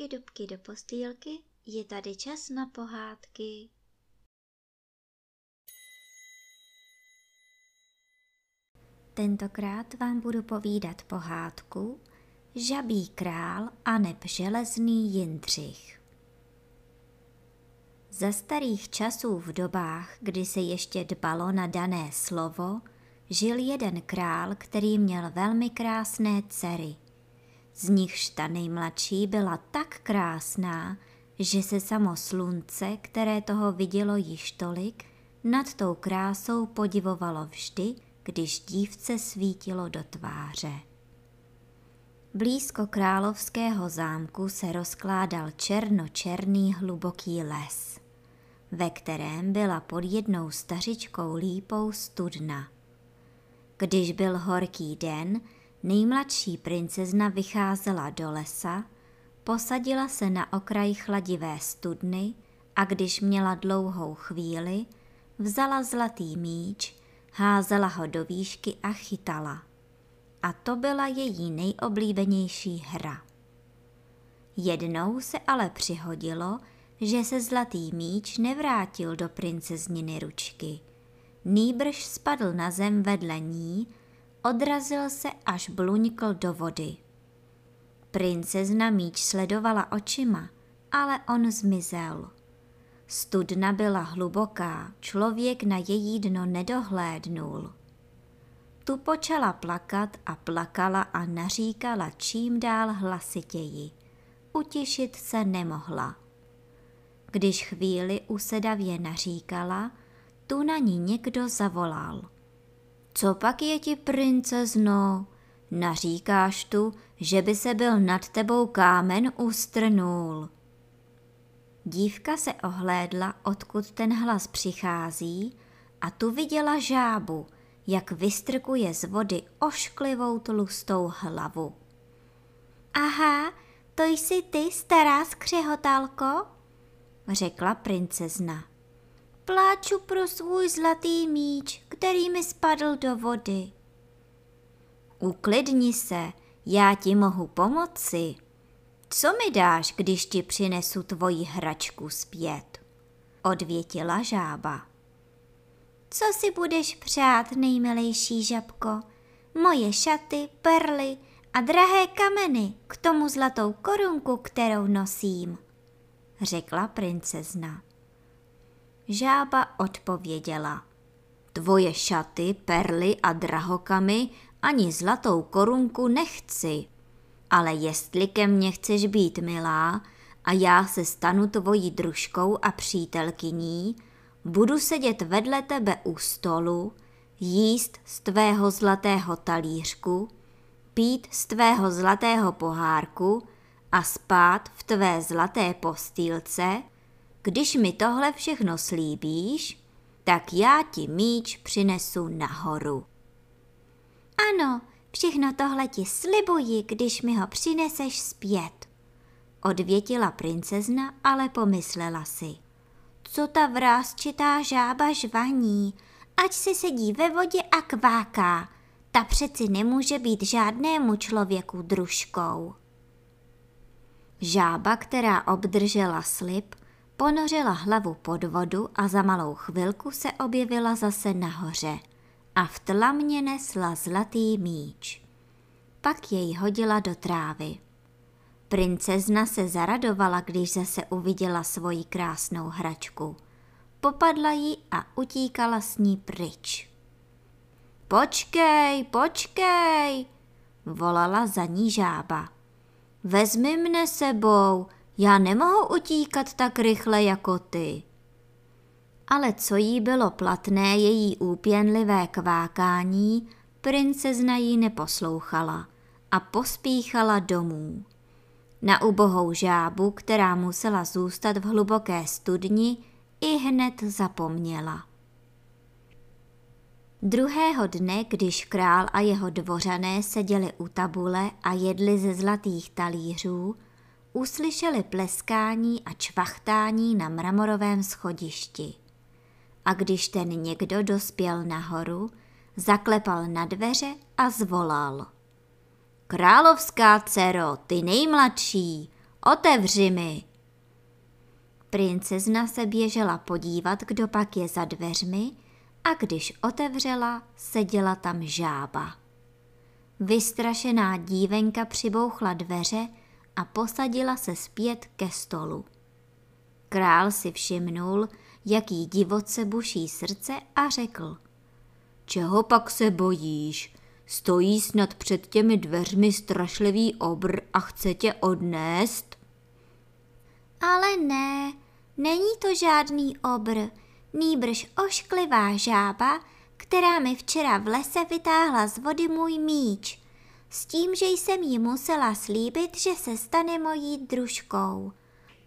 dubky, dubky do postýlky, je tady čas na pohádky. Tentokrát vám budu povídat pohádku Žabý král a neb železný Jindřich. Za starých časů v dobách, kdy se ještě dbalo na dané slovo, žil jeden král, který měl velmi krásné dcery – z nichž ta nejmladší byla tak krásná, že se samo slunce, které toho vidělo již tolik, nad tou krásou podivovalo vždy, když dívce svítilo do tváře. Blízko královského zámku se rozkládal černočerný hluboký les, ve kterém byla pod jednou stařičkou lípou studna. Když byl horký den, Nejmladší princezna vycházela do lesa, posadila se na okraj chladivé studny a když měla dlouhou chvíli, vzala zlatý míč, házela ho do výšky a chytala. A to byla její nejoblíbenější hra. Jednou se ale přihodilo, že se zlatý míč nevrátil do princezniny ručky. Nýbrž spadl na zem vedle ní odrazil se, až bluňkl do vody. Princezna míč sledovala očima, ale on zmizel. Studna byla hluboká, člověk na její dno nedohlédnul. Tu počala plakat a plakala a naříkala čím dál hlasitěji. Utěšit se nemohla. Když chvíli usedavě naříkala, tu na ní někdo zavolal – co pak je ti, princezno? Naříkáš tu, že by se byl nad tebou kámen ustrnul. Dívka se ohlédla, odkud ten hlas přichází, a tu viděla žábu, jak vystrkuje z vody ošklivou tlustou hlavu. Aha, to jsi ty, stará skřehotálko? řekla princezna. Pláču pro svůj zlatý míč, který mi spadl do vody. Uklidni se, já ti mohu pomoci. Co mi dáš, když ti přinesu tvoji hračku zpět? Odvětila žába. Co si budeš přát, nejmilejší žabko? Moje šaty, perly a drahé kameny, k tomu zlatou korunku, kterou nosím, řekla princezna. Žába odpověděla. Tvoje šaty, perly a drahokamy ani zlatou korunku nechci. Ale jestli ke mně chceš být milá a já se stanu tvojí družkou a přítelkyní, budu sedět vedle tebe u stolu, jíst z tvého zlatého talířku, pít z tvého zlatého pohárku a spát v tvé zlaté postýlce, když mi tohle všechno slíbíš, tak já ti míč přinesu nahoru. Ano, všechno tohle ti slibuji, když mi ho přineseš zpět. Odvětila princezna, ale pomyslela si. Co ta vrázčitá žába žvaní, ať si sedí ve vodě a kváká, ta přeci nemůže být žádnému člověku družkou. Žába, která obdržela slib, ponořila hlavu pod vodu a za malou chvilku se objevila zase nahoře a v tlamě nesla zlatý míč. Pak jej hodila do trávy. Princezna se zaradovala, když zase uviděla svoji krásnou hračku. Popadla ji a utíkala s ní pryč. Počkej, počkej, volala za ní žába. Vezmi mne sebou, já nemohu utíkat tak rychle jako ty. Ale co jí bylo platné její úpěnlivé kvákání, princezna jí neposlouchala a pospíchala domů. Na ubohou žábu, která musela zůstat v hluboké studni, i hned zapomněla. Druhého dne, když král a jeho dvořané seděli u tabule a jedli ze zlatých talířů, uslyšeli pleskání a čvachtání na mramorovém schodišti. A když ten někdo dospěl nahoru, zaklepal na dveře a zvolal. Královská dcero, ty nejmladší, otevři mi. Princezna se běžela podívat, kdo pak je za dveřmi a když otevřela, seděla tam žába. Vystrašená dívenka přibouchla dveře a posadila se zpět ke stolu. Král si všimnul, jaký divoce buší srdce a řekl. Čeho pak se bojíš? Stojí snad před těmi dveřmi strašlivý obr a chce tě odnést? Ale ne, není to žádný obr, nýbrž ošklivá žába, která mi včera v lese vytáhla z vody můj míč, s tím, že jsem jí musela slíbit, že se stane mojí družkou.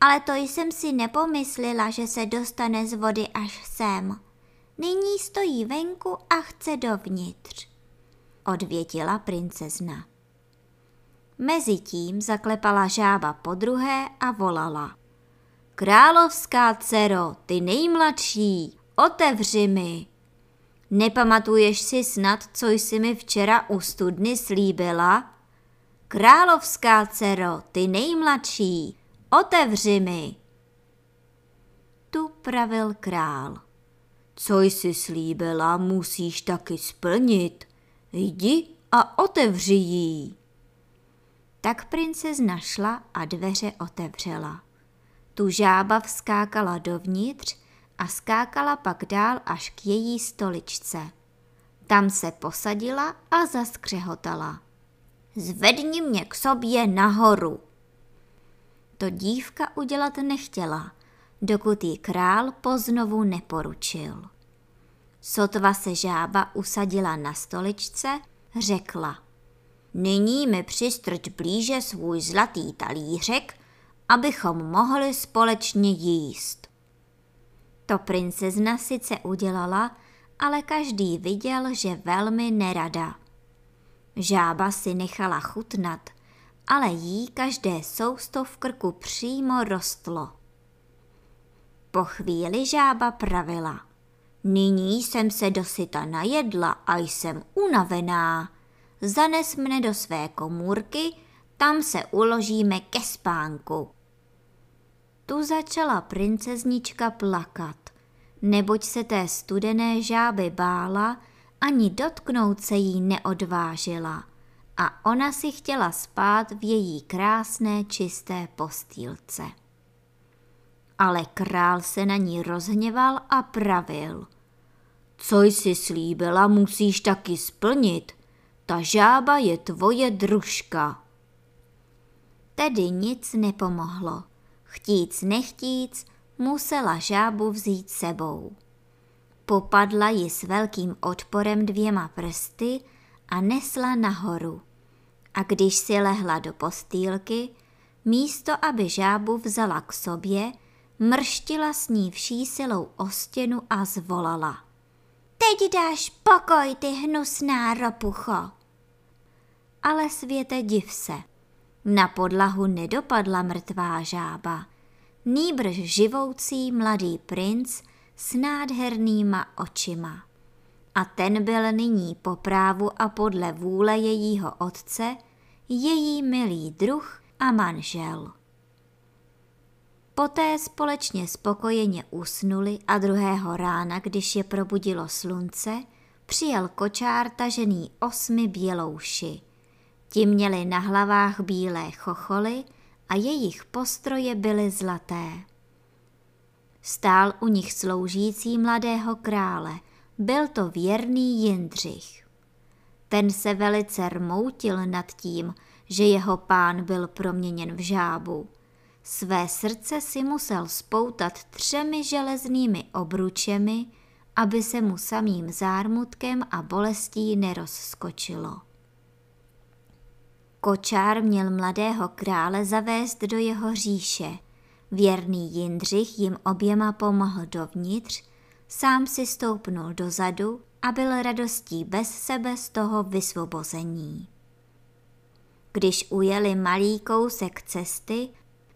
Ale to jsem si nepomyslela, že se dostane z vody až sem. Nyní stojí venku a chce dovnitř, odvětila princezna. Mezitím zaklepala žába po druhé a volala. Královská dcero, ty nejmladší, otevři mi. Nepamatuješ si snad, co jsi mi včera u studny slíbila? Královská dcero, ty nejmladší, otevři mi. Tu pravil král. Co jsi slíbila, musíš taky splnit. Jdi a otevři jí. Tak princezna šla a dveře otevřela. Tu žába vskákala dovnitř a skákala pak dál až k její stoličce. Tam se posadila a zaskřehotala. Zvedni mě k sobě nahoru. To dívka udělat nechtěla, dokud jí král poznovu neporučil. Sotva se žába usadila na stoličce, řekla. Nyní mi přistrč blíže svůj zlatý talířek, abychom mohli společně jíst. To princezna sice udělala, ale každý viděl, že velmi nerada. Žába si nechala chutnat, ale jí každé sousto v krku přímo rostlo. Po chvíli žába pravila. Nyní jsem se dosyta najedla a jsem unavená. Zanes mne do své komůrky, tam se uložíme ke spánku. Tu začala princeznička plakat, neboť se té studené žáby bála, ani dotknout se jí neodvážila a ona si chtěla spát v její krásné čisté postýlce. Ale král se na ní rozhněval a pravil. Co jsi slíbila, musíš taky splnit. Ta žába je tvoje družka. Tedy nic nepomohlo. Chtíc nechtíc, musela žábu vzít sebou. Popadla ji s velkým odporem dvěma prsty a nesla nahoru. A když si lehla do postýlky, místo aby žábu vzala k sobě, mrštila s ní vší silou o stěnu a zvolala. Teď dáš pokoj, ty hnusná ropucho. Ale světe div se. Na podlahu nedopadla mrtvá žába, nýbrž živoucí mladý princ s nádhernýma očima. A ten byl nyní po právu a podle vůle jejího otce její milý druh a manžel. Poté společně spokojeně usnuli a druhého rána, když je probudilo slunce, přijel kočár tažený osmi bělouši – Ti měli na hlavách bílé chocholy a jejich postroje byly zlaté. Stál u nich sloužící mladého krále, byl to věrný Jindřich. Ten se velice rmoutil nad tím, že jeho pán byl proměněn v žábu. Své srdce si musel spoutat třemi železnými obručemi, aby se mu samým zármutkem a bolestí nerozskočilo. Kočár měl mladého krále zavést do jeho říše. Věrný Jindřich jim oběma pomohl dovnitř, sám si stoupnul dozadu a byl radostí bez sebe z toho vysvobození. Když ujeli malý kousek cesty,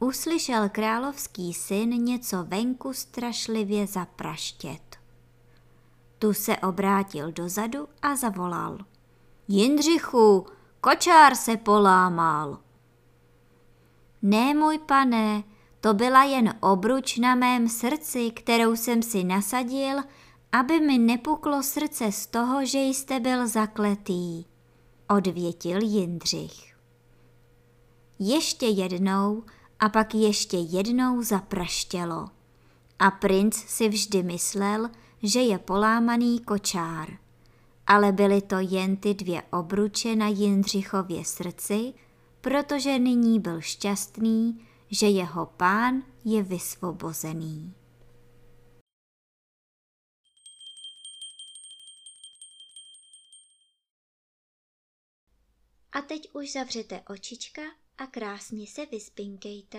uslyšel královský syn něco venku strašlivě zapraštět. Tu se obrátil dozadu a zavolal. Jindřichu, Kočár se polámal. Ne, můj pane, to byla jen obruč na mém srdci, kterou jsem si nasadil, aby mi nepuklo srdce z toho, že jste byl zakletý, odvětil Jindřich. Ještě jednou a pak ještě jednou zapraštělo. A princ si vždy myslel, že je polámaný kočár. Ale byly to jen ty dvě obruče na Jindřichově srdci, protože nyní byl šťastný, že jeho pán je vysvobozený. A teď už zavřete očička a krásně se vyspinkejte.